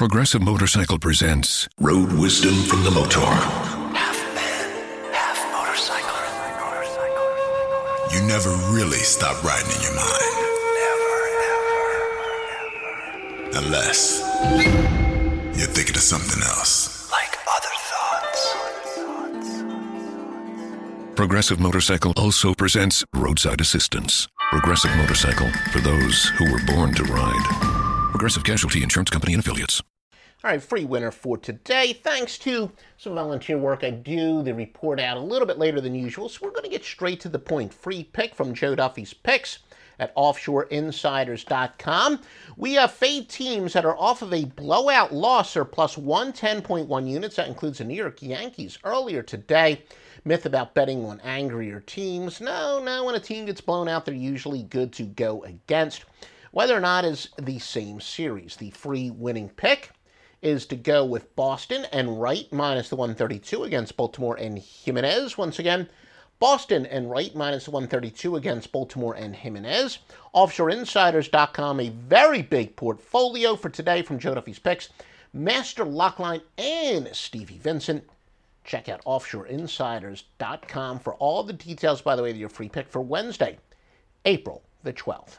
Progressive Motorcycle presents Road Wisdom from the Motor. Half man, half motorcycle. You never really stop riding in your mind. Never, ever, Unless you're thinking of something else. Like other thoughts. Progressive Motorcycle also presents Roadside Assistance. Progressive Motorcycle for those who were born to ride. Progressive Casualty Insurance Company and Affiliates. All right, free winner for today. Thanks to some volunteer work I do, the report out a little bit later than usual. So we're going to get straight to the point. Free pick from Joe Duffy's picks at offshoreinsiders.com. We have fade teams that are off of a blowout loss or plus 110.1 units. That includes the New York Yankees earlier today. Myth about betting on angrier teams. No, no, when a team gets blown out, they're usually good to go against. Whether or not is the same series. The free winning pick is to go with Boston and Wright minus the 132 against Baltimore and Jimenez. Once again, Boston and Wright minus the minus 132 against Baltimore and Jimenez. OffshoreInsiders.com, a very big portfolio for today from Joe Duffy's picks. Master Lockline and Stevie Vincent. Check out OffshoreInsiders.com for all the details, by the way, of your free pick for Wednesday, April the 12th.